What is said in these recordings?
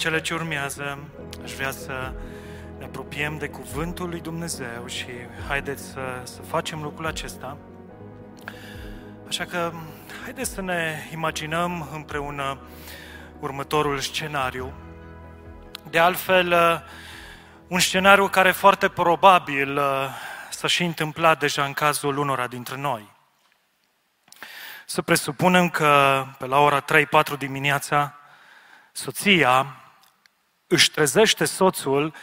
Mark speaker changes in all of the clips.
Speaker 1: cele ce urmează, aș vrea să ne apropiem de Cuvântul lui Dumnezeu și haideți să, să facem lucrul acesta. Așa că haideți să ne imaginăm împreună următorul scenariu. De altfel, un scenariu care foarte probabil s-a și întâmplat deja în cazul unora dintre noi. Să presupunem că pe la ora 3-4 dimineața soția își trezește soțul,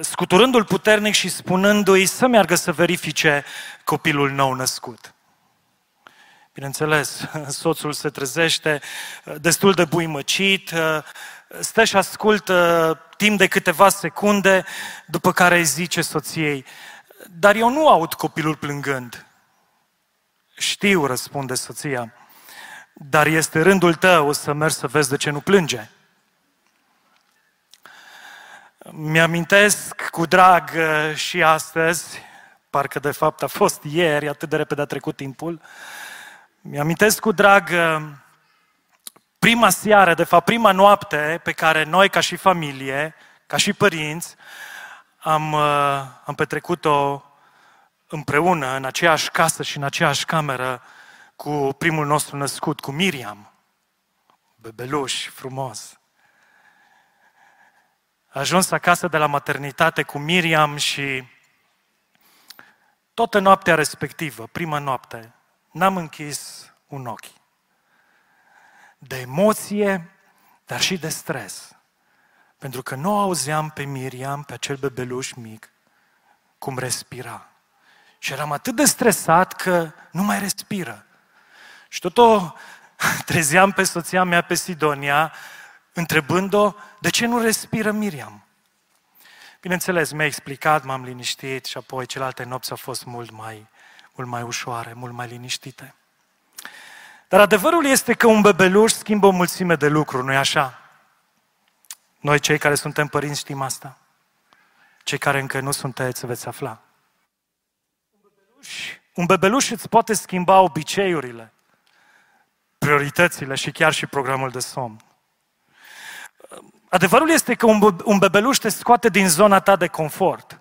Speaker 1: scuturându-l puternic și spunându-i să meargă să verifice copilul nou născut. Bineînțeles, soțul se trezește destul de buimăcit, stă și ascultă timp de câteva secunde, după care îi zice soției, dar eu nu aud copilul plângând. Știu, răspunde soția, dar este rândul tău să mergi să vezi de ce nu plânge. Mi-amintesc cu drag uh, și astăzi, parcă de fapt a fost ieri, atât de repede a trecut timpul, mi-amintesc cu drag uh, prima seară, de fapt prima noapte pe care noi ca și familie, ca și părinți, am, uh, am petrecut-o împreună, în aceeași casă și în aceeași cameră cu primul nostru născut, cu Miriam. Bebeluș frumos. A ajuns acasă de la maternitate cu Miriam și toată noaptea respectivă, prima noapte, n-am închis un ochi. De emoție, dar și de stres. Pentru că nu auzeam pe Miriam, pe acel bebeluș mic, cum respira. Și eram atât de stresat că nu mai respiră. Și tot o trezeam pe soția mea, pe Sidonia, întrebând-o de ce nu respiră Miriam. Bineînțeles, mi-a explicat, m-am liniștit și apoi celelalte nopți au fost mult mai, mult mai ușoare, mult mai liniștite. Dar adevărul este că un bebeluș schimbă o mulțime de lucruri, nu-i așa? Noi cei care suntem părinți știm asta. Cei care încă nu sunteți veți afla. Un bebeluș, un bebeluș îți poate schimba obiceiurile, prioritățile și chiar și programul de somn. Adevărul este că un bebeluș te scoate din zona ta de confort.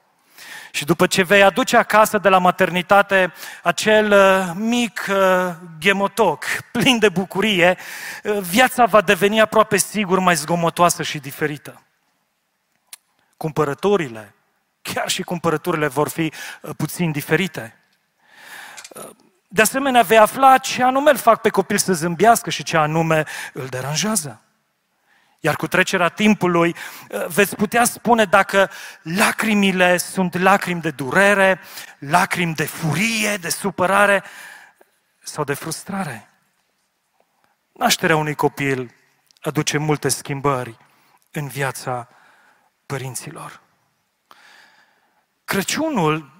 Speaker 1: Și după ce vei aduce acasă de la maternitate acel uh, mic uh, gemotoc plin de bucurie, uh, viața va deveni aproape sigur mai zgomotoasă și diferită. Cumpărăturile, chiar și cumpărăturile vor fi puțin diferite. De asemenea, vei afla ce anume îl fac pe copil să zâmbească și ce anume îl deranjează. Iar cu trecerea timpului uh, veți putea spune dacă lacrimile sunt lacrimi de durere, lacrimi de furie, de supărare sau de frustrare. Nașterea unui copil aduce multe schimbări în viața părinților. Crăciunul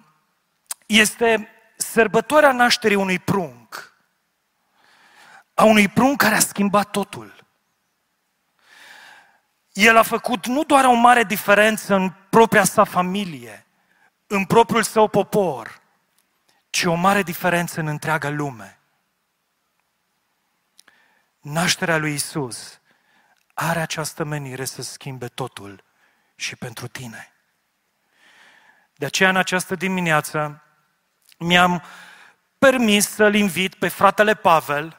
Speaker 1: este sărbătoarea nașterii unui prunc, a unui prunc care a schimbat totul. El a făcut nu doar o mare diferență în propria sa familie, în propriul său popor, ci o mare diferență în întreaga lume. Nașterea lui Isus are această menire să schimbe totul și pentru tine. De aceea, în această dimineață, mi-am permis să-l invit pe fratele Pavel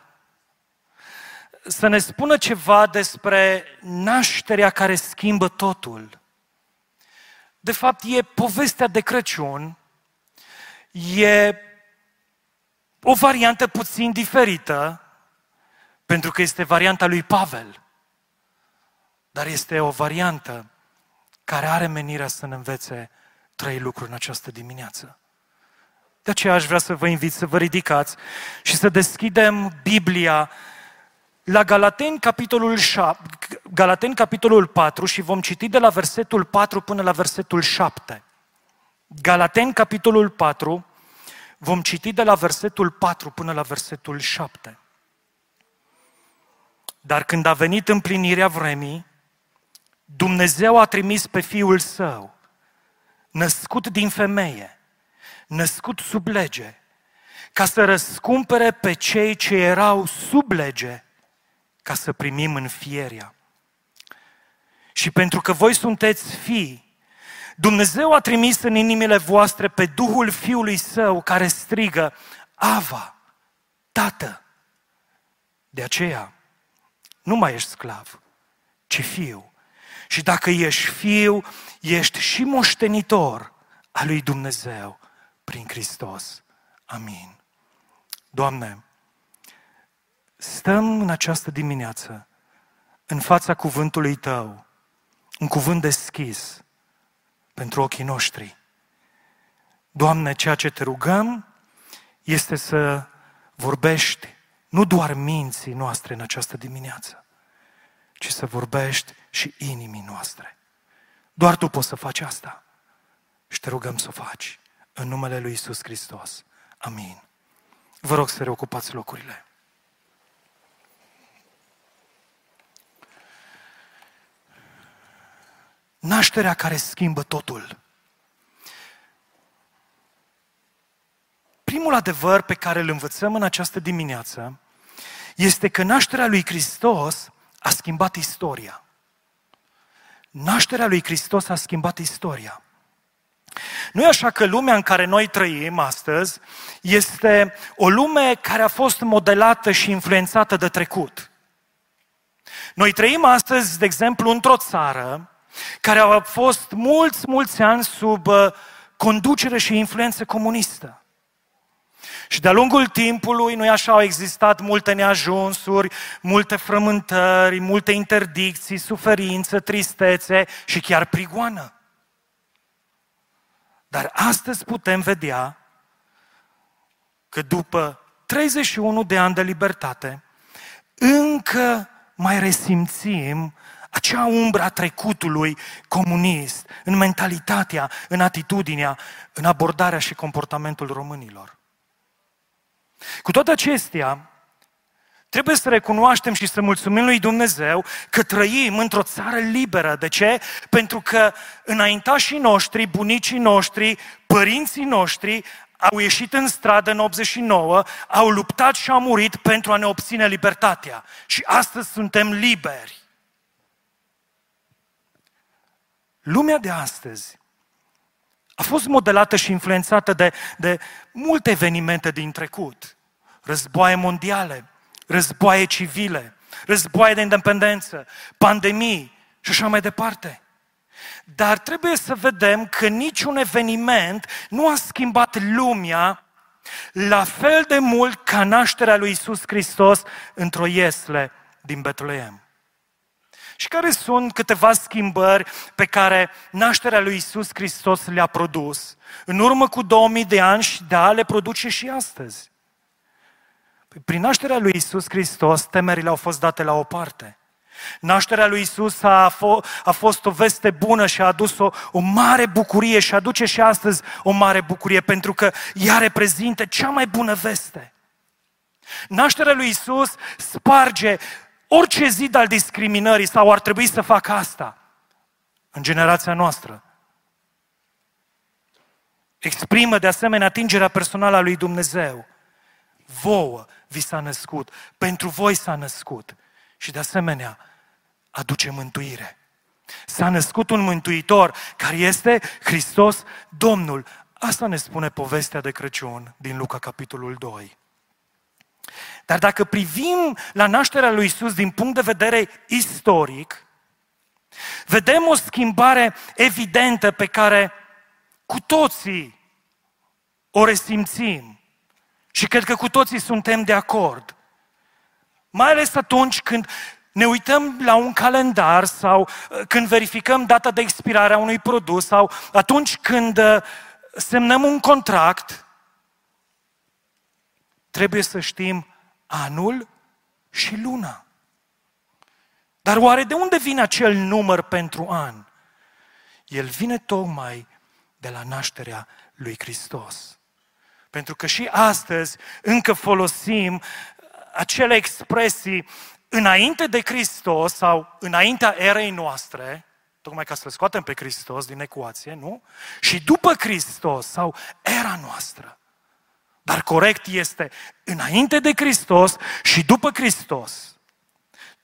Speaker 1: să ne spună ceva despre nașterea care schimbă totul. De fapt, e povestea de Crăciun, e o variantă puțin diferită, pentru că este varianta lui Pavel. Dar este o variantă care are menirea să ne învețe trei lucruri în această dimineață. De aceea aș vrea să vă invit să vă ridicați și să deschidem Biblia la Galateni capitolul, 7, Galateni capitolul 4 și vom citi de la versetul 4 până la versetul 7. Galateni capitolul 4, vom citi de la versetul 4 până la versetul 7. Dar când a venit împlinirea vremii, Dumnezeu a trimis pe Fiul Său, născut din femeie, născut sub lege, ca să răscumpere pe cei ce erau sub lege, ca să primim înfierea. Și pentru că voi sunteți fii, Dumnezeu a trimis în inimile voastre pe Duhul Fiului Său care strigă, Ava, Tată. De aceea, nu mai ești sclav, ci fiu. Și dacă ești fiu, ești și moștenitor al lui Dumnezeu prin Hristos. Amin. Doamne, stăm în această dimineață în fața cuvântului Tău, un cuvânt deschis pentru ochii noștri. Doamne, ceea ce te rugăm este să vorbești nu doar minții noastre în această dimineață, ci să vorbești și inimii noastre. Doar Tu poți să faci asta. Și te rugăm să o faci. În numele Lui Isus Hristos. Amin. Vă rog să reocupați locurile. Nașterea care schimbă totul. Primul adevăr pe care îl învățăm în această dimineață este că nașterea lui Hristos a schimbat istoria. Nașterea lui Hristos a schimbat istoria. Nu e așa că lumea în care noi trăim astăzi este o lume care a fost modelată și influențată de trecut. Noi trăim astăzi, de exemplu, într-o țară care a fost mulți, mulți ani sub uh, conducere și influență comunistă. Și de-a lungul timpului, nu așa, au existat multe neajunsuri, multe frământări, multe interdicții, suferință, tristețe și chiar prigoană. Dar astăzi putem vedea că după 31 de ani de libertate, încă mai resimțim acea umbră a trecutului comunist în mentalitatea, în atitudinea, în abordarea și comportamentul românilor. Cu toate acestea, Trebuie să recunoaștem și să mulțumim lui Dumnezeu că trăim într-o țară liberă. De ce? Pentru că înaintașii noștri, bunicii noștri, părinții noștri au ieșit în stradă în 89, au luptat și au murit pentru a ne obține libertatea. Și astăzi suntem liberi. Lumea de astăzi a fost modelată și influențată de, de multe evenimente din trecut. Războaie mondiale, războaie civile, războaie de independență, pandemii și așa mai departe. Dar trebuie să vedem că niciun eveniment nu a schimbat lumea la fel de mult ca nașterea lui Isus Hristos într-o iesle din Betleem. Și care sunt câteva schimbări pe care nașterea lui Isus Hristos le-a produs în urmă cu 2000 de ani și da, le produce și astăzi. Păi, prin nașterea lui Isus Hristos, temerile au fost date la o parte. Nașterea lui Isus a, fo- a fost o veste bună și a adus o, o mare bucurie și aduce și astăzi o mare bucurie pentru că ea reprezintă cea mai bună veste. Nașterea lui Isus sparge orice zid al discriminării sau ar trebui să facă asta în generația noastră. Exprimă de asemenea atingerea personală a lui Dumnezeu. Vouă vi s-a născut, pentru voi s-a născut. Și de asemenea, aduce mântuire. S-a născut un mântuitor care este Hristos Domnul. Asta ne spune povestea de Crăciun din Luca, capitolul 2. Dar dacă privim la nașterea lui Isus din punct de vedere istoric, vedem o schimbare evidentă pe care cu toții o resimțim. Și cred că cu toții suntem de acord. Mai ales atunci când ne uităm la un calendar sau uh, când verificăm data de expirare a unui produs sau atunci când uh, semnăm un contract, trebuie să știm anul și luna. Dar oare de unde vine acel număr pentru an? El vine tocmai de la nașterea lui Hristos. Pentru că și astăzi încă folosim acele expresii înainte de Hristos sau înaintea erei noastre, tocmai ca să-L scoatem pe Hristos din ecuație, nu? Și după Hristos sau era noastră. Dar corect este înainte de Hristos și după Hristos.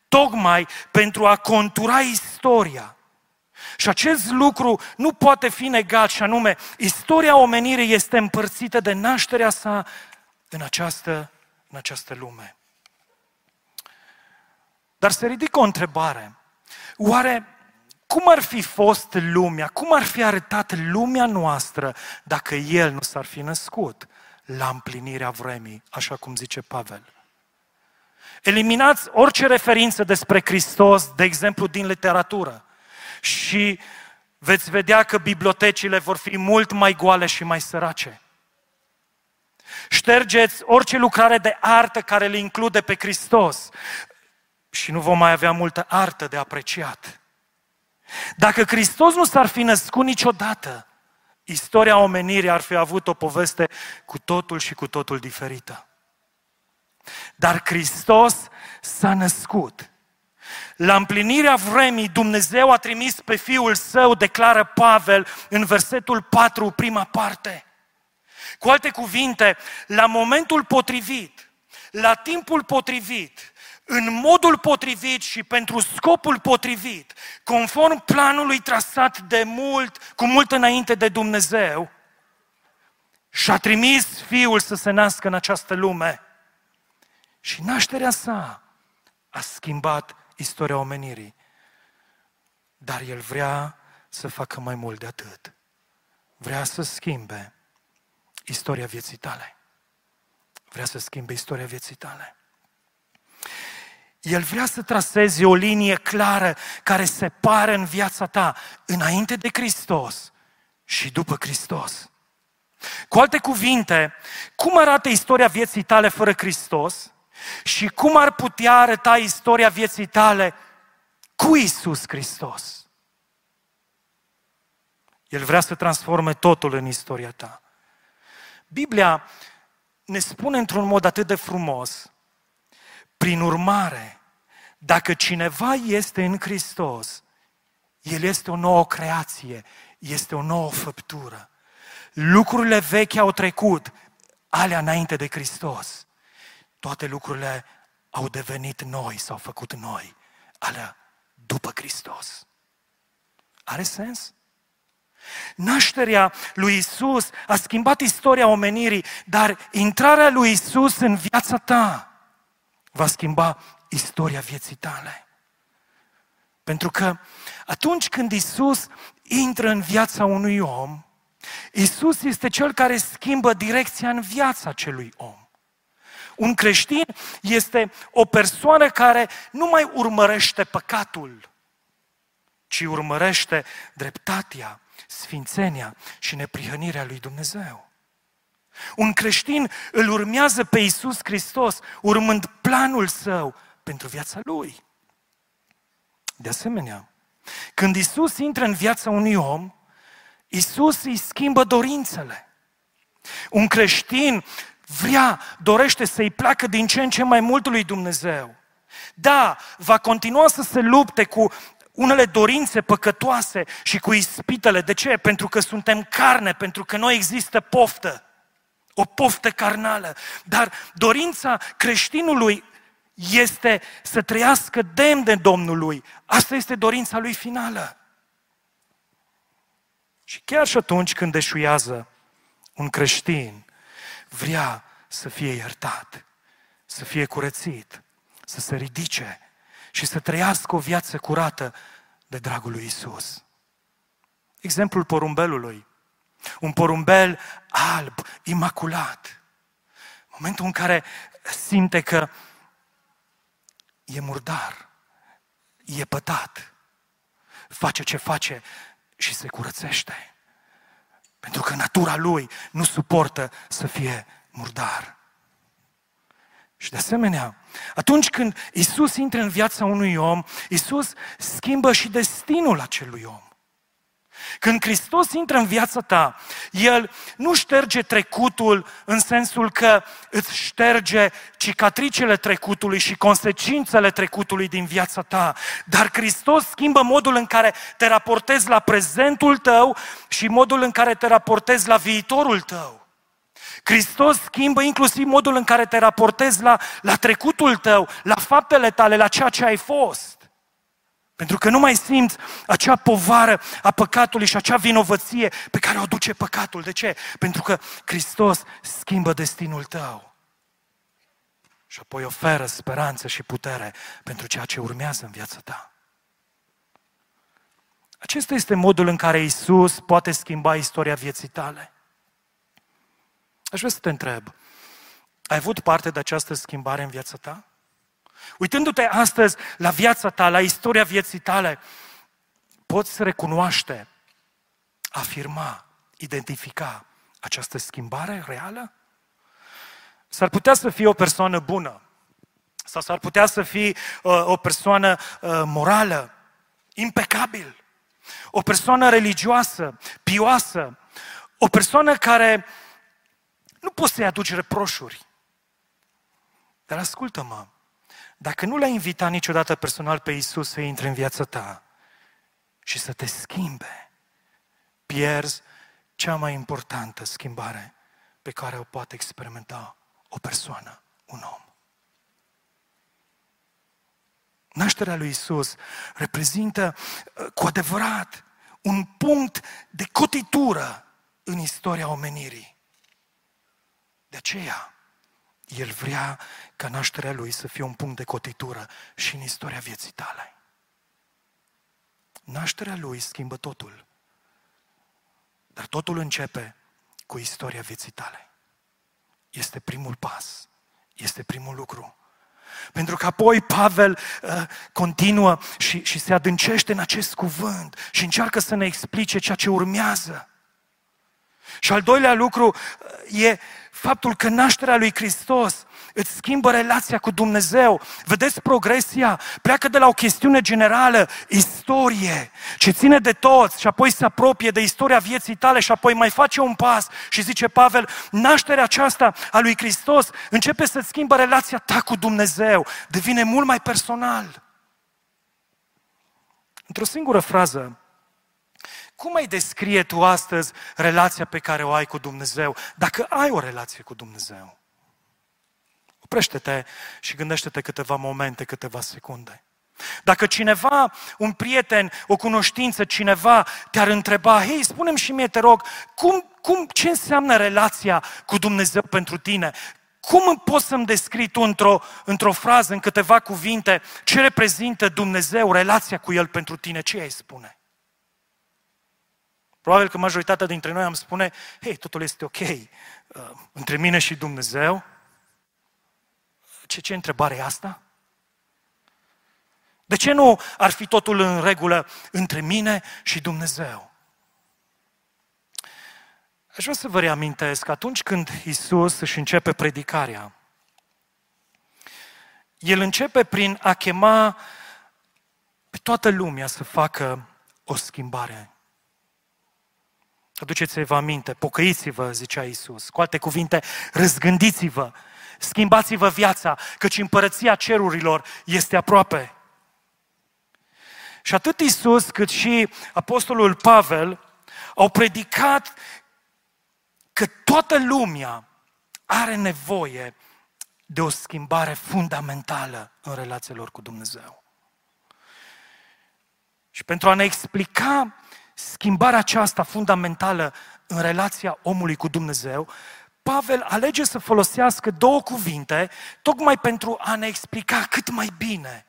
Speaker 1: Tocmai pentru a contura istoria. Și acest lucru nu poate fi negat, și anume, istoria omenirii este împărțită de nașterea sa în această, în această lume. Dar se ridică o întrebare. Oare cum ar fi fost lumea, cum ar fi arătat lumea noastră dacă El nu s-ar fi născut la împlinirea vremii, așa cum zice Pavel? Eliminați orice referință despre Hristos, de exemplu, din literatură și veți vedea că bibliotecile vor fi mult mai goale și mai sărace. Ștergeți orice lucrare de artă care le include pe Hristos și nu vom mai avea multă artă de apreciat. Dacă Hristos nu s-ar fi născut niciodată, istoria omenirii ar fi avut o poveste cu totul și cu totul diferită. Dar Hristos s-a născut. La împlinirea vremii, Dumnezeu a trimis pe Fiul Său, declară Pavel în versetul 4, prima parte. Cu alte cuvinte, la momentul potrivit, la timpul potrivit, în modul potrivit și pentru scopul potrivit, conform planului trasat de mult, cu mult înainte de Dumnezeu, și-a trimis Fiul să se nască în această lume. Și nașterea sa a schimbat istoria omenirii. Dar El vrea să facă mai mult de atât. Vrea să schimbe istoria vieții tale. Vrea să schimbe istoria vieții tale. El vrea să traseze o linie clară care separă în viața ta înainte de Hristos și după Hristos. Cu alte cuvinte, cum arată istoria vieții tale fără Hristos și cum ar putea arăta istoria vieții tale cu Isus Hristos? El vrea să transforme totul în istoria ta. Biblia ne spune într-un mod atât de frumos prin urmare, dacă cineva este în Hristos, el este o nouă creație, este o nouă făptură. Lucrurile vechi au trecut, alea înainte de Hristos. Toate lucrurile au devenit noi, s-au făcut noi, alea după Hristos. Are sens? Nașterea lui Isus a schimbat istoria omenirii, dar intrarea lui Isus în viața ta va schimba istoria vieții tale. Pentru că atunci când Isus intră în viața unui om, Isus este cel care schimbă direcția în viața acelui om. Un creștin este o persoană care nu mai urmărește păcatul, ci urmărește dreptatea, sfințenia și neprihănirea lui Dumnezeu. Un creștin îl urmează pe Isus Hristos, urmând planul său pentru viața lui. De asemenea, când Isus intră în viața unui om, Isus îi schimbă dorințele. Un creștin vrea, dorește să-i placă din ce în ce mai mult lui Dumnezeu. Da, va continua să se lupte cu unele dorințe păcătoase și cu ispitele. De ce? Pentru că suntem carne, pentru că nu există poftă o poftă carnală. Dar dorința creștinului este să trăiască demn de Domnului. Asta este dorința lui finală. Și chiar și atunci când deșuiază un creștin, vrea să fie iertat, să fie curățit, să se ridice și să trăiască o viață curată de dragul lui Isus. Exemplul porumbelului. Un porumbel alb, imaculat. Momentul în care simte că e murdar, e pătat, face ce face și se curățește. Pentru că natura lui nu suportă să fie murdar. Și de asemenea, atunci când Isus intră în viața unui om, Isus schimbă și destinul acelui om. Când Hristos intră în viața ta, El nu șterge trecutul în sensul că îți șterge cicatricele trecutului și consecințele trecutului din viața ta, dar Hristos schimbă modul în care te raportezi la prezentul tău și modul în care te raportezi la viitorul tău. Hristos schimbă inclusiv modul în care te raportezi la, la trecutul tău, la faptele tale, la ceea ce ai fost. Pentru că nu mai simți acea povară a păcatului și acea vinovăție pe care o duce păcatul. De ce? Pentru că Hristos schimbă destinul tău. Și apoi oferă speranță și putere pentru ceea ce urmează în viața ta. Acesta este modul în care Isus poate schimba istoria vieții tale. Aș vrea să te întreb, ai avut parte de această schimbare în viața ta? Uitându-te astăzi la viața ta, la istoria vieții tale, poți recunoaște, afirma, identifica această schimbare reală? S-ar putea să fii o persoană bună, sau s-ar putea să fii uh, o persoană uh, morală, impecabil, o persoană religioasă, pioasă, o persoană care nu poți să-i aduci reproșuri. Dar ascultă-mă, dacă nu l-ai invitat niciodată personal pe Isus să intre în viața ta și să te schimbe, pierzi cea mai importantă schimbare pe care o poate experimenta o persoană, un om. Nașterea lui Isus reprezintă uh, cu adevărat un punct de cotitură în istoria omenirii. De aceea, el vrea ca nașterea lui să fie un punct de cotitură și în istoria vieții tale. Nașterea lui schimbă totul. Dar totul începe cu istoria vieții tale. Este primul pas. Este primul lucru. Pentru că apoi Pavel uh, continuă și, și se adâncește în acest cuvânt și încearcă să ne explice ceea ce urmează. Și al doilea lucru uh, e faptul că nașterea lui Hristos îți schimbă relația cu Dumnezeu. Vedeți progresia? Pleacă de la o chestiune generală, istorie, ce ține de toți și apoi se apropie de istoria vieții tale și apoi mai face un pas și zice Pavel, nașterea aceasta a lui Hristos începe să-ți schimbă relația ta cu Dumnezeu, devine mult mai personal. Într-o singură frază, cum ai descrie tu astăzi relația pe care o ai cu Dumnezeu, dacă ai o relație cu Dumnezeu? Oprește-te și gândește-te câteva momente, câteva secunde. Dacă cineva, un prieten, o cunoștință, cineva te-ar întreba, hei, spune-mi și mie, te rog, cum, cum, ce înseamnă relația cu Dumnezeu pentru tine? Cum poți să-mi descrii tu într-o, într-o frază, în câteva cuvinte, ce reprezintă Dumnezeu, relația cu El pentru tine? Ce ai spune? Probabil că majoritatea dintre noi am spune, hei, totul este ok, uh, între mine și Dumnezeu. Ce, ce întrebare e asta? De ce nu ar fi totul în regulă între mine și Dumnezeu? Aș vrea să vă reamintesc că atunci când Isus își începe predicarea, El începe prin a chema pe toată lumea să facă o schimbare Aduceți-vă aminte, pocăiți-vă, zicea Isus. Cu alte cuvinte, răzgândiți-vă, schimbați-vă viața, căci împărăția cerurilor este aproape. Și atât Isus cât și Apostolul Pavel au predicat că toată lumea are nevoie de o schimbare fundamentală în relațiilor cu Dumnezeu. Și pentru a ne explica schimbarea aceasta fundamentală în relația omului cu Dumnezeu, Pavel alege să folosească două cuvinte tocmai pentru a ne explica cât mai bine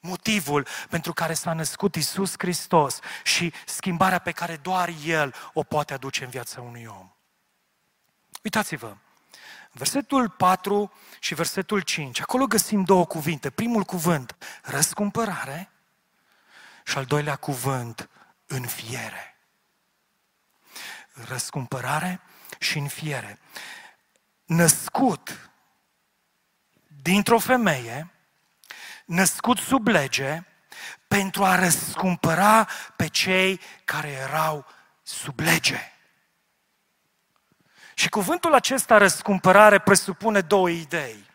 Speaker 1: motivul pentru care s-a născut Isus Hristos și schimbarea pe care doar El o poate aduce în viața unui om. Uitați-vă, versetul 4 și versetul 5, acolo găsim două cuvinte. Primul cuvânt, răscumpărare, și al doilea cuvânt, înfiere. Răscumpărare și înfiere. Născut dintr-o femeie, născut sub lege, pentru a răscumpăra pe cei care erau sub lege. Și cuvântul acesta, răscumpărare, presupune două idei.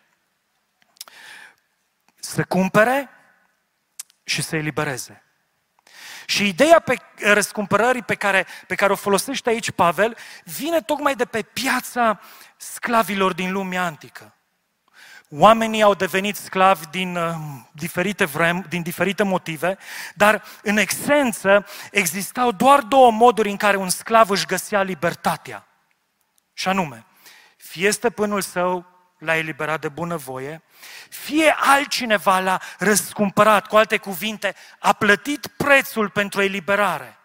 Speaker 1: Să cumpere și să elibereze. Și ideea pe răscumpărării pe care, pe care o folosește aici Pavel vine tocmai de pe piața sclavilor din lumea antică. Oamenii au devenit sclavi din, uh, diferite vrem, din diferite motive, dar în esență existau doar două moduri în care un sclav își găsea libertatea. Și anume, fie stăpânul său l-a eliberat de bunăvoie, fie altcineva l-a răscumpărat, cu alte cuvinte, a plătit prețul pentru eliberare.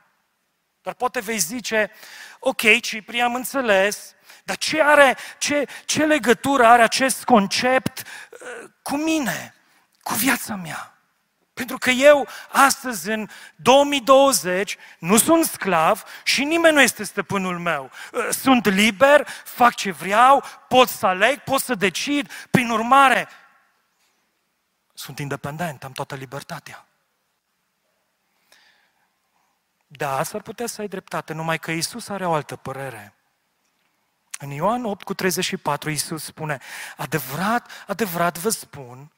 Speaker 1: Dar poate vei zice, ok, Cipri, am înțeles, dar ce, are, ce, ce legătură are acest concept uh, cu mine, cu viața mea? Pentru că eu, astăzi, în 2020, nu sunt sclav și nimeni nu este stăpânul meu. Uh, sunt liber, fac ce vreau, pot să aleg, pot să decid. Prin urmare, sunt independent, am toată libertatea. Da, s-ar putea să ai dreptate, numai că Isus are o altă părere. În Ioan 8 cu 34, Iisus spune, adevărat, adevărat vă spun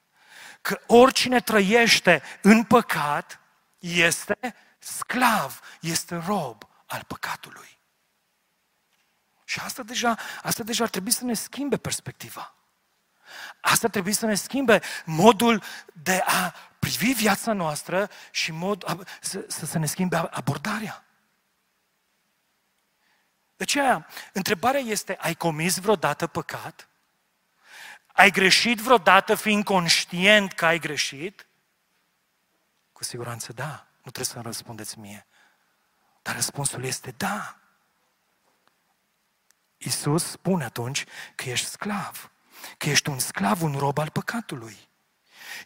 Speaker 1: că oricine trăiește în păcat este sclav, este rob al păcatului. Și asta deja, asta deja ar trebui să ne schimbe perspectiva. Asta trebuie să ne schimbe modul de a privi viața noastră și mod, să, să ne schimbe abordarea. De aceea, întrebarea este, ai comis vreodată păcat? Ai greșit vreodată fiind conștient că ai greșit? Cu siguranță da. Nu trebuie să-mi răspundeți mie. Dar răspunsul este da. Isus spune atunci că ești sclav. Că ești un sclav, un rob al păcatului.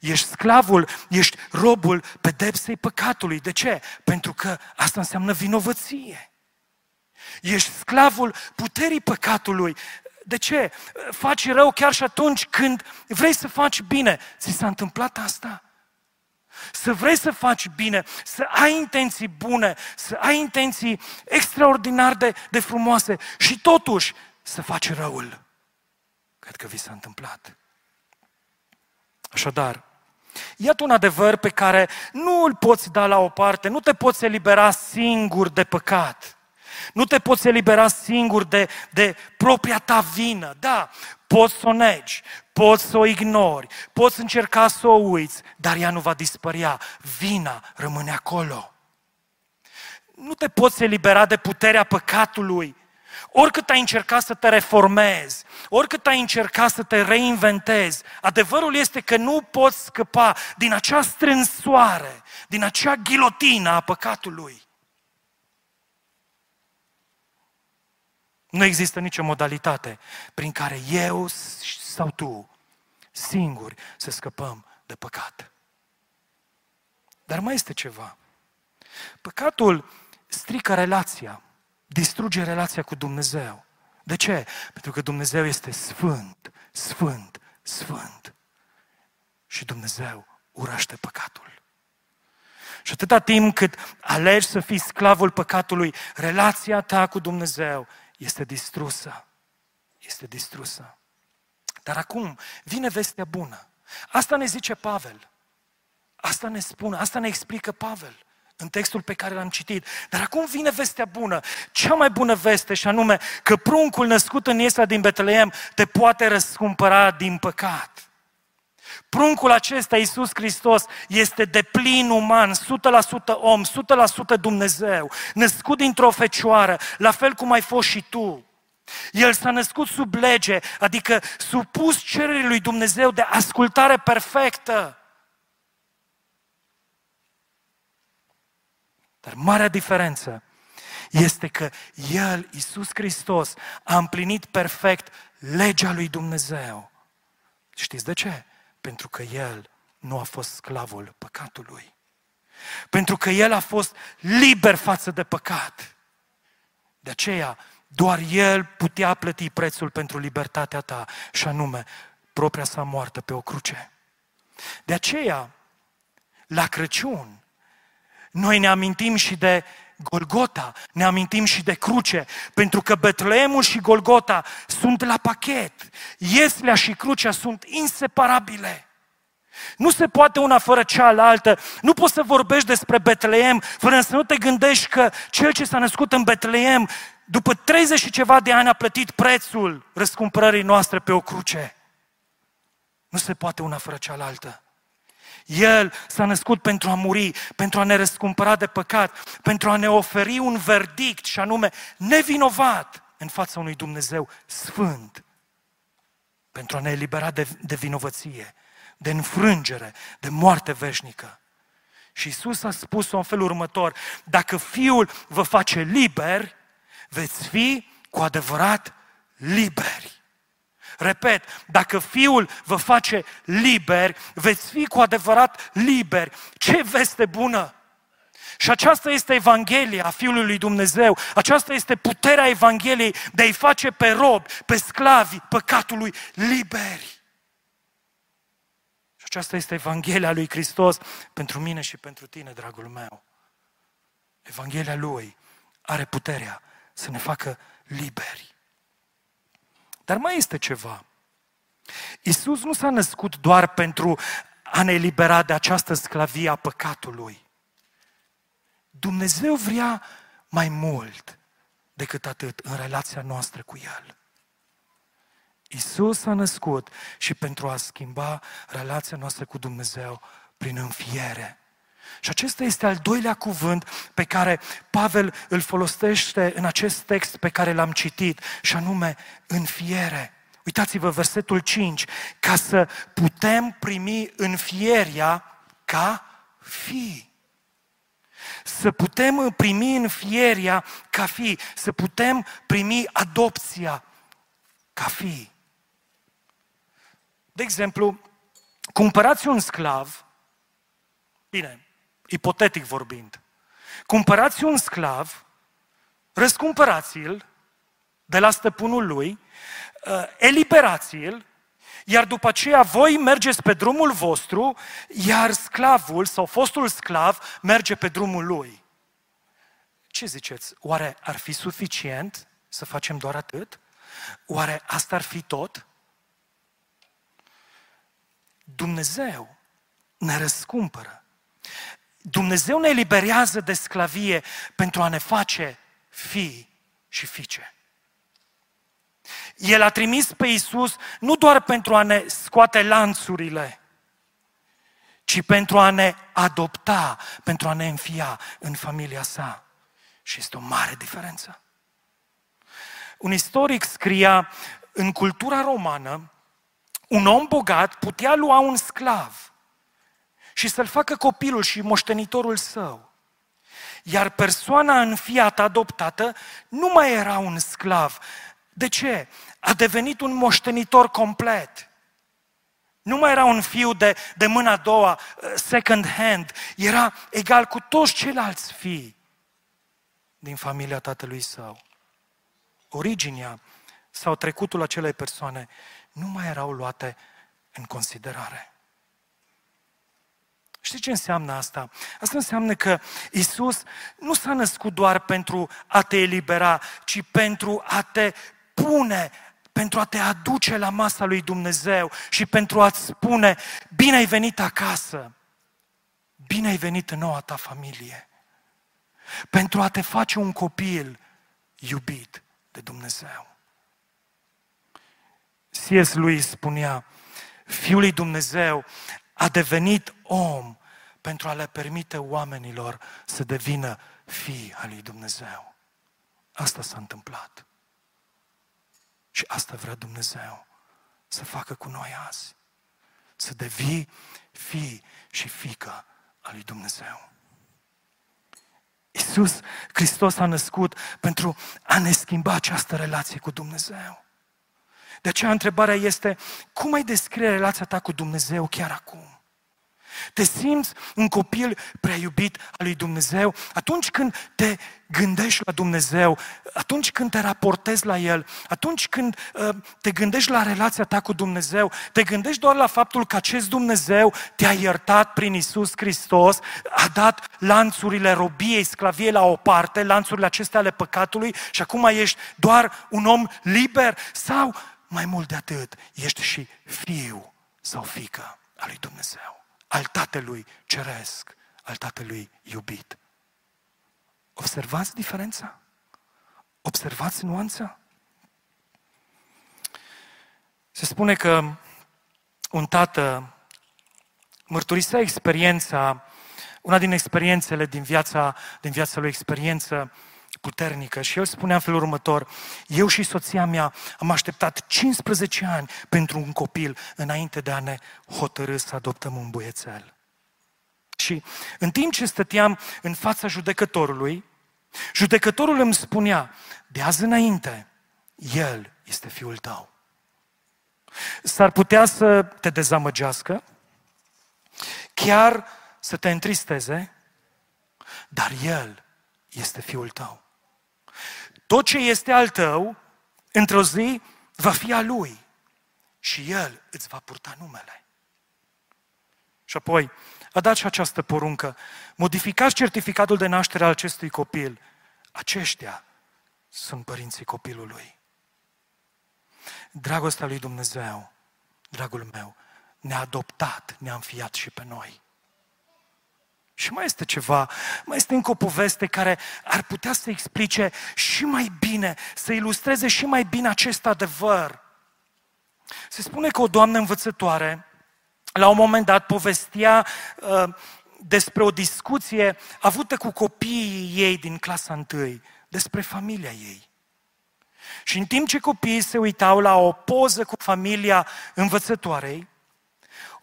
Speaker 1: Ești sclavul, ești robul pedepsei păcatului. De ce? Pentru că asta înseamnă vinovăție. Ești sclavul puterii păcatului. De ce? Faci rău chiar și atunci când vrei să faci bine. Ți s-a întâmplat asta? Să vrei să faci bine, să ai intenții bune, să ai intenții extraordinar de, de frumoase și totuși să faci răul. Cred că vi s-a întâmplat. Așadar, iată un adevăr pe care nu îl poți da la o parte, nu te poți elibera singur de păcat. Nu te poți elibera singur de, de propria ta vină. Da, poți să o negi, poți să o ignori, poți încerca să o uiți, dar ea nu va dispărea. Vina rămâne acolo. Nu te poți elibera de puterea păcatului. Oricât ai încercat să te reformezi, oricât ai încercat să te reinventezi, adevărul este că nu poți scăpa din acea strânsoare, din acea ghilotină a păcatului. Nu există nicio modalitate prin care eu sau tu, singuri, să scăpăm de păcat. Dar mai este ceva. Păcatul strică relația, distruge relația cu Dumnezeu. De ce? Pentru că Dumnezeu este sfânt, sfânt, sfânt. Și Dumnezeu urăște păcatul. Și atâta timp cât alegi să fii sclavul păcatului, relația ta cu Dumnezeu este distrusă. Este distrusă. Dar acum vine vestea bună. Asta ne zice Pavel. Asta ne spune, asta ne explică Pavel în textul pe care l-am citit. Dar acum vine vestea bună, cea mai bună veste și anume că pruncul născut în Iesa din Betleem te poate răscumpăra din păcat. Pruncul acesta, Iisus Hristos, este de plin uman, 100% om, 100% Dumnezeu, născut dintr-o fecioară, la fel cum ai fost și tu. El s-a născut sub lege, adică supus cererii lui Dumnezeu de ascultare perfectă. Dar marea diferență este că El, Iisus Hristos, a împlinit perfect legea lui Dumnezeu. Știți de ce? Pentru că El nu a fost sclavul păcatului. Pentru că El a fost liber față de păcat. De aceea, doar El putea plăti prețul pentru libertatea ta, și anume propria sa moartă pe o cruce. De aceea, la Crăciun, noi ne amintim și de Golgota, ne amintim și de cruce, pentru că Betleemul și Golgota sunt la pachet. Ieslea și crucea sunt inseparabile. Nu se poate una fără cealaltă. Nu poți să vorbești despre Betleem fără să nu te gândești că cel ce s-a născut în Betleem, după 30 și ceva de ani, a plătit prețul răscumpărării noastre pe o cruce. Nu se poate una fără cealaltă. El s-a născut pentru a muri, pentru a ne răscumpăra de păcat, pentru a ne oferi un verdict și anume nevinovat în fața unui Dumnezeu sfânt, pentru a ne elibera de, de vinovăție, de înfrângere, de moarte veșnică. Și Isus a spus-o în felul următor, dacă Fiul vă face liberi, veți fi cu adevărat liberi. Repet, dacă Fiul vă face liberi, veți fi cu adevărat liberi. Ce veste bună! Și aceasta este Evanghelia a Fiului lui Dumnezeu. Aceasta este puterea Evangheliei de a-i face pe robi, pe sclavi păcatului liberi. Și aceasta este Evanghelia lui Hristos pentru mine și pentru tine, dragul meu. Evanghelia lui are puterea să ne facă liberi. Dar mai este ceva. Isus nu s-a născut doar pentru a ne elibera de această sclavie a păcatului. Dumnezeu vrea mai mult decât atât în relația noastră cu El. Isus s-a născut și pentru a schimba relația noastră cu Dumnezeu prin înfiere. Și acesta este al doilea cuvânt pe care Pavel îl folosește în acest text pe care l-am citit, și anume înfiere. Uitați-vă versetul 5, ca să putem primi înfierea ca fi. Să putem primi înfierea ca fi, să putem primi adopția ca fi. De exemplu, cumpărați un sclav, bine, ipotetic vorbind, cumpărați un sclav, răscumpărați-l de la stăpânul lui, uh, eliberați-l, iar după aceea voi mergeți pe drumul vostru, iar sclavul sau fostul sclav merge pe drumul lui. Ce ziceți? Oare ar fi suficient să facem doar atât? Oare asta ar fi tot? Dumnezeu ne răscumpără. Dumnezeu ne eliberează de sclavie pentru a ne face fii și fiice. El a trimis pe Isus nu doar pentru a ne scoate lanțurile, ci pentru a ne adopta, pentru a ne înfia în familia sa. Și este o mare diferență. Un istoric scria, în cultura romană, un om bogat putea lua un sclav și să-l facă copilul și moștenitorul său. Iar persoana înfiată, adoptată, nu mai era un sclav. De ce? A devenit un moștenitor complet. Nu mai era un fiu de, de mâna a doua, uh, second hand. Era egal cu toți ceilalți fii din familia tatălui său. Originea sau trecutul acelei persoane nu mai erau luate în considerare. Știi ce înseamnă asta? Asta înseamnă că Isus nu s-a născut doar pentru a te elibera, ci pentru a te pune, pentru a te aduce la masa lui Dumnezeu și pentru a-ți spune, bine ai venit acasă, bine ai venit în noua ta familie, pentru a te face un copil iubit de Dumnezeu. C.S. lui spunea, Fiul lui Dumnezeu a devenit om pentru a le permite oamenilor să devină fii al lui Dumnezeu. Asta s-a întâmplat. Și asta vrea Dumnezeu să facă cu noi azi. Să devii fii și fică al lui Dumnezeu. Iisus Hristos a născut pentru a ne schimba această relație cu Dumnezeu. De aceea întrebarea este, cum ai descrie relația ta cu Dumnezeu chiar acum? Te simți un copil prea iubit al lui Dumnezeu atunci când te gândești la Dumnezeu, atunci când te raportezi la El, atunci când uh, te gândești la relația ta cu Dumnezeu, te gândești doar la faptul că acest Dumnezeu te-a iertat prin Isus Hristos, a dat lanțurile robiei, sclaviei la o parte, lanțurile acestea ale păcatului și acum ești doar un om liber sau mai mult de atât, ești și fiu sau fică al lui Dumnezeu al Tatălui Ceresc, al Tatălui iubit. Observați diferența? Observați nuanța? Se spune că un tată mărturisea experiența, una din experiențele din viața, din viața lui, experiență puternică. Și el spunea în felul următor, eu și soția mea am așteptat 15 ani pentru un copil înainte de a ne hotărâ să adoptăm un băiețel. Și în timp ce stăteam în fața judecătorului, judecătorul îmi spunea, de azi înainte, el este fiul tău. S-ar putea să te dezamăgească, chiar să te întristeze, dar el este fiul tău. Tot ce este al tău, într-o zi, va fi al lui. Și el îți va purta numele. Și apoi a dat și această poruncă. Modificați certificatul de naștere al acestui copil. Aceștia sunt părinții copilului. Dragostea lui Dumnezeu, dragul meu, ne-a adoptat, ne-a înfiat și pe noi. Și mai este ceva, mai este încă o poveste care ar putea să explice și mai bine, să ilustreze și mai bine acest adevăr. Se spune că o doamnă învățătoare, la un moment dat, povestea uh, despre o discuție avută cu copiii ei din clasa întâi, despre familia ei. Și în timp ce copiii se uitau la o poză cu familia învățătoarei,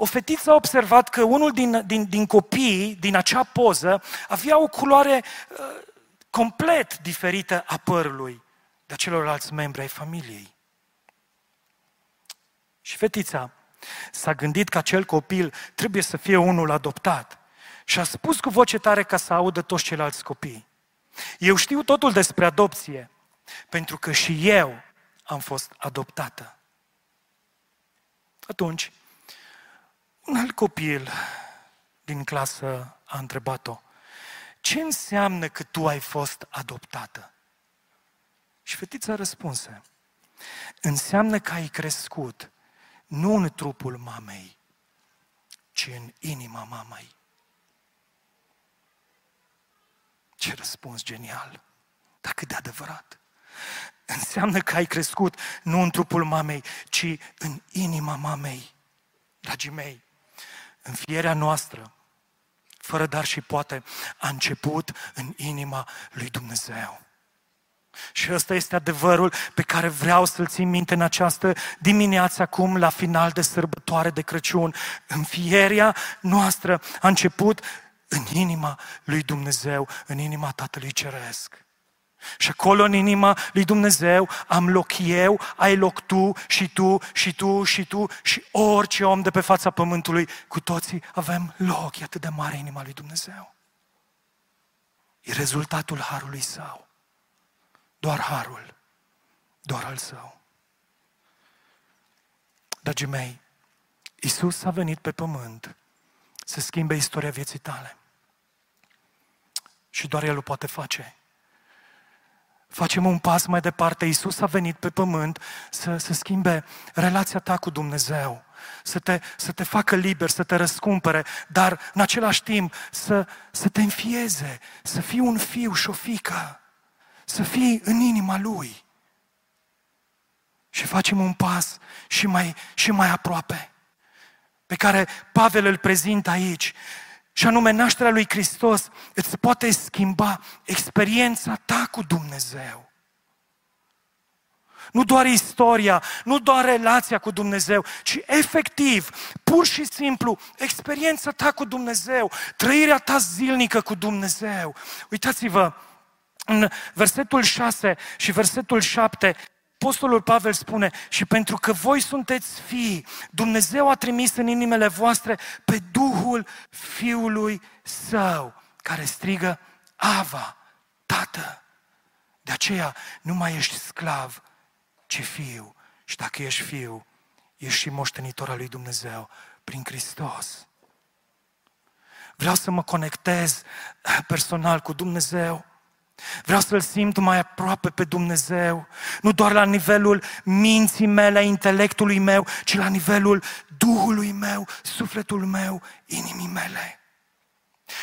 Speaker 1: o fetiță a observat că unul din, din, din copii, din acea poză, avea o culoare uh, complet diferită a părului de celorlalți membri ai familiei. Și fetița s-a gândit că acel copil trebuie să fie unul adoptat și a spus cu voce tare ca să audă toți ceilalți copii. Eu știu totul despre adopție, pentru că și eu am fost adoptată. Atunci, un alt copil din clasă a întrebat-o, ce înseamnă că tu ai fost adoptată? Și fetița răspunse, înseamnă că ai crescut nu în trupul mamei, ci în inima mamei. Ce răspuns genial! Dar cât de adevărat! Înseamnă că ai crescut nu în trupul mamei, ci în inima mamei. Dragii mei, Înfierea noastră, fără dar și poate, a început în inima lui Dumnezeu. Și ăsta este adevărul pe care vreau să-l țin minte în această dimineață acum, la final de sărbătoare de Crăciun. Înfierea noastră a început în inima lui Dumnezeu, în inima Tatălui Ceresc. Și acolo în inima lui Dumnezeu am loc eu, ai loc tu și tu și tu și tu și orice om de pe fața pământului, cu toții avem loc. E atât de mare inima lui Dumnezeu. E rezultatul harului său. Doar harul, doar al său. Dragii mei, Isus a venit pe pământ să schimbe istoria vieții tale. Și doar El o poate face facem un pas mai departe. Iisus a venit pe pământ să, să schimbe relația ta cu Dumnezeu, să te, să te facă liber, să te răscumpere, dar în același timp să, să te înfieze, să fii un fiu și o fică, să fii în inima Lui. Și facem un pas și mai, și mai aproape, pe care Pavel îl prezintă aici. Și anume, nașterea lui Hristos îți poate schimba experiența ta cu Dumnezeu. Nu doar istoria, nu doar relația cu Dumnezeu, ci efectiv, pur și simplu, experiența ta cu Dumnezeu, trăirea ta zilnică cu Dumnezeu. Uitați-vă, în versetul 6 și versetul 7, Apostolul Pavel spune, și pentru că voi sunteți fii, Dumnezeu a trimis în inimile voastre pe Duhul Fiului Său, care strigă, Ava, Tată. De aceea nu mai ești sclav, ci fiu. Și dacă ești fiu, ești și moștenitor al lui Dumnezeu prin Hristos. Vreau să mă conectez personal cu Dumnezeu. Vreau să-L simt mai aproape pe Dumnezeu, nu doar la nivelul minții mele, a intelectului meu, ci la nivelul Duhului meu, sufletul meu, inimii mele.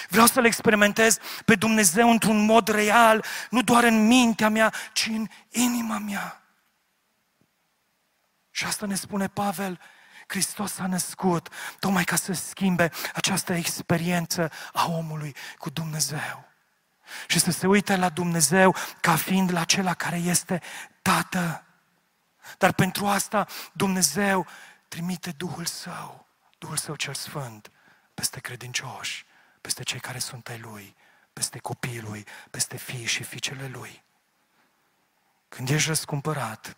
Speaker 1: Vreau să-L experimentez pe Dumnezeu într-un mod real, nu doar în mintea mea, ci în inima mea. Și asta ne spune Pavel, Hristos a născut tocmai ca să schimbe această experiență a omului cu Dumnezeu. Și să se uite la Dumnezeu ca fiind la acela care este Tată. Dar pentru asta Dumnezeu trimite Duhul Său, Duhul Său cel Sfânt, peste credincioși, peste cei care sunt ai Lui, peste copiii Lui, peste fii și fiicele Lui. Când ești răscumpărat,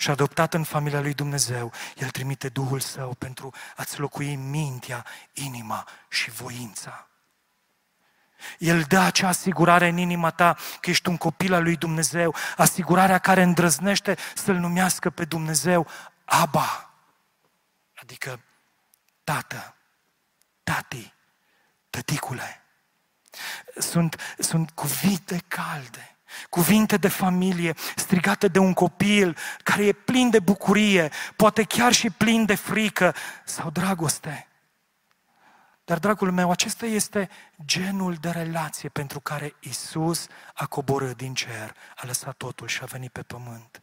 Speaker 1: și adoptat în familia lui Dumnezeu, El trimite Duhul Său pentru a-ți locui mintea, inima și voința. El dă acea asigurare în inima ta că ești un copil al lui Dumnezeu, asigurarea care îndrăznește să-L numească pe Dumnezeu Aba, adică Tată, Tati, Tăticule. Sunt, sunt cuvinte calde Cuvinte de familie strigate de un copil care e plin de bucurie, poate chiar și plin de frică sau dragoste. Dar, dragul meu, acesta este genul de relație pentru care Isus a coborât din cer, a lăsat totul și a venit pe pământ.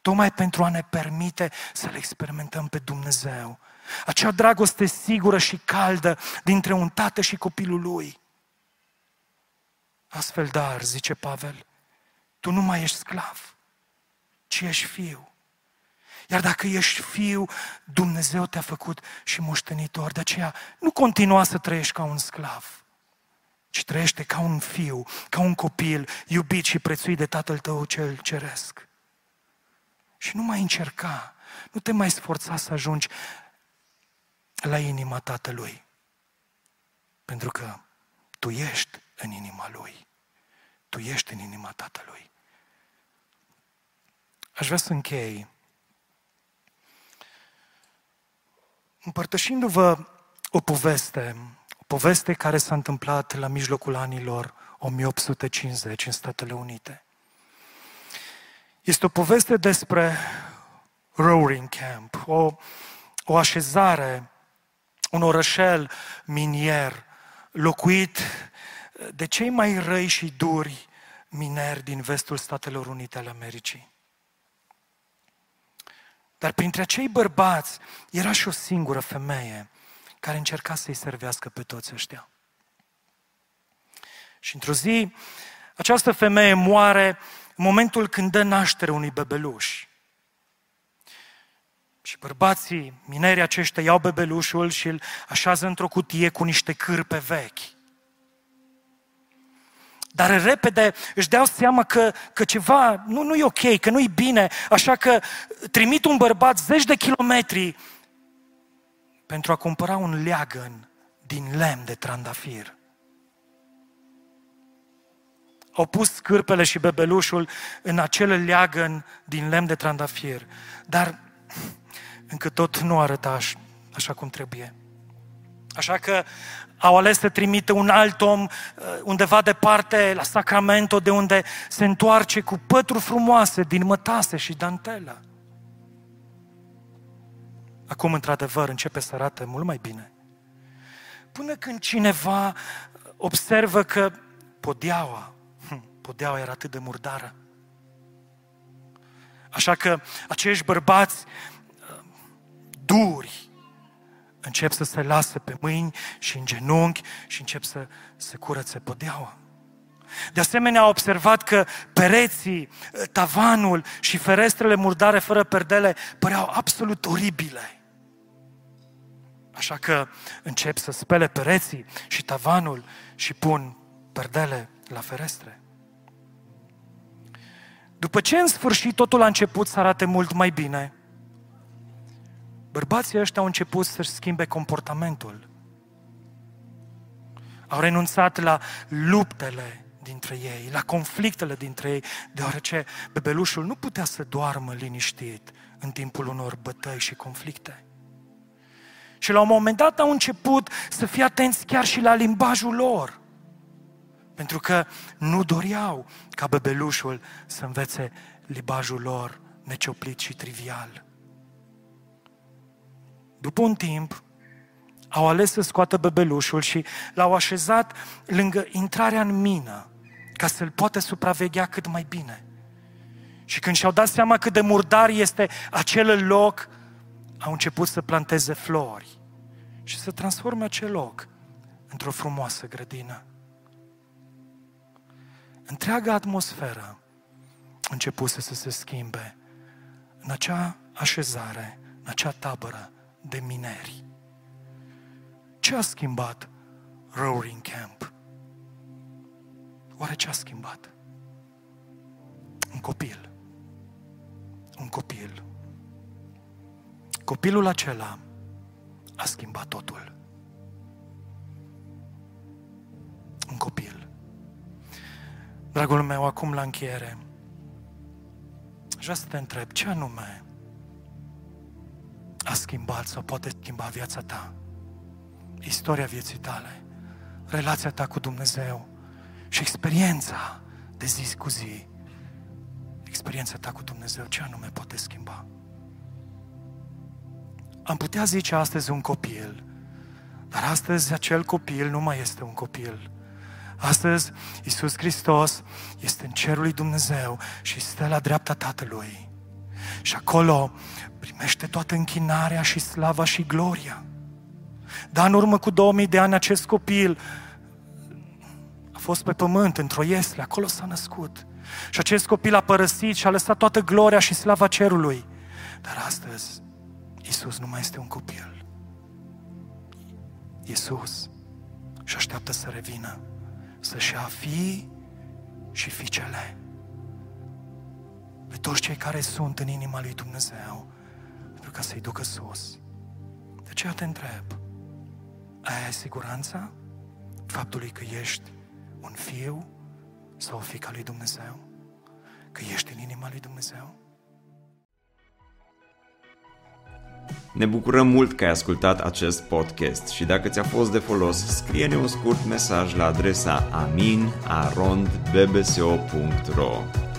Speaker 1: Tocmai pentru a ne permite să-L experimentăm pe Dumnezeu. Acea dragoste sigură și caldă dintre un tată și copilul lui. Astfel, dar, zice Pavel, tu nu mai ești sclav, ci ești fiu. Iar dacă ești fiu, Dumnezeu te-a făcut și moștenitor. De aceea nu continua să trăiești ca un sclav, ci trăiește ca un fiu, ca un copil iubit și prețuit de Tatăl tău cel ceresc. Și nu mai încerca, nu te mai sforța să ajungi la inima Tatălui. Pentru că tu ești în inima Lui. Tu ești în inima Tatălui. Aș vrea să închei împărtășindu-vă o poveste, o poveste care s-a întâmplat la mijlocul anilor 1850 în Statele Unite. Este o poveste despre Roaring Camp, o, o așezare, un orășel minier locuit de cei mai răi și duri mineri din vestul Statelor Unite ale Americii. Dar printre acei bărbați era și o singură femeie care încerca să-i servească pe toți ăștia. Și într-o zi, această femeie moare în momentul când dă naștere unui bebeluș. Și bărbații, minerii aceștia, iau bebelușul și îl așează într-o cutie cu niște cârpe vechi. Dar repede își dau seama că, că ceva nu, nu e ok, că nu e bine, așa că trimit un bărbat zeci de kilometri pentru a cumpăra un leagăn din lemn de trandafir. Au pus cârpele și bebelușul în acel leagăn din lemn de trandafir, dar încă tot nu arăta așa cum trebuie. Așa că au ales să trimită un alt om uh, undeva departe la Sacramento, de unde se întoarce cu pături frumoase din mătase și dantelă. Acum, într-adevăr, începe să arate mult mai bine. Până când cineva observă că podeaua, hm, podeaua era atât de murdară. Așa că acești bărbați uh, duri, încep să se lasă pe mâini și în genunchi și încep să se curățe podeaua. De asemenea, a observat că pereții, tavanul și ferestrele murdare fără perdele păreau absolut oribile. Așa că încep să spele pereții și tavanul și pun perdele la ferestre. După ce în sfârșit totul a început să arate mult mai bine, bărbații ăștia au început să-și schimbe comportamentul. Au renunțat la luptele dintre ei, la conflictele dintre ei, deoarece bebelușul nu putea să doarmă liniștit în timpul unor bătăi și conflicte. Și la un moment dat au început să fie atenți chiar și la limbajul lor. Pentru că nu doreau ca bebelușul să învețe limbajul lor necioplit și trivial. După un timp, au ales să scoată bebelușul și l-au așezat lângă intrarea în mină, ca să-l poată supraveghea cât mai bine. Și când și-au dat seama cât de murdar este acel loc, au început să planteze flori și să transforme acel loc într-o frumoasă grădină. Întreaga atmosferă începuse să se schimbe în acea așezare, în acea tabără de mineri. Ce a schimbat Roaring Camp? Oare ce a schimbat? Un copil. Un copil. Copilul acela a schimbat totul. Un copil. Dragul meu, acum la încheiere, aș vrea să te întreb ce anume a schimbat sau poate schimba viața ta, istoria vieții tale, relația ta cu Dumnezeu și experiența de zi cu zi, experiența ta cu Dumnezeu, ce anume poate schimba? Am putea zice astăzi un copil, dar astăzi acel copil nu mai este un copil. Astăzi Iisus Hristos este în cerul lui Dumnezeu și stă la dreapta Tatălui. Și acolo primește toată închinarea și slava și gloria. Dar în urmă cu 2000 de ani acest copil a fost pe pământ, într-o iesle, acolo s-a născut. Și acest copil a părăsit și a lăsat toată gloria și slava cerului. Dar astăzi Iisus nu mai este un copil. Iisus și așteaptă să revină, să-și ia fi și fiicele. Pe toți cei care sunt în inima lui Dumnezeu, pentru ca să-i ducă sus. De ce te întreb, ai siguranța faptului că ești un fiu sau o fică lui Dumnezeu? Că ești în inima lui Dumnezeu?
Speaker 2: Ne bucurăm mult că ai ascultat acest podcast și dacă ți-a fost de folos, scrie-ne un scurt mesaj la adresa aminarondbbso.ro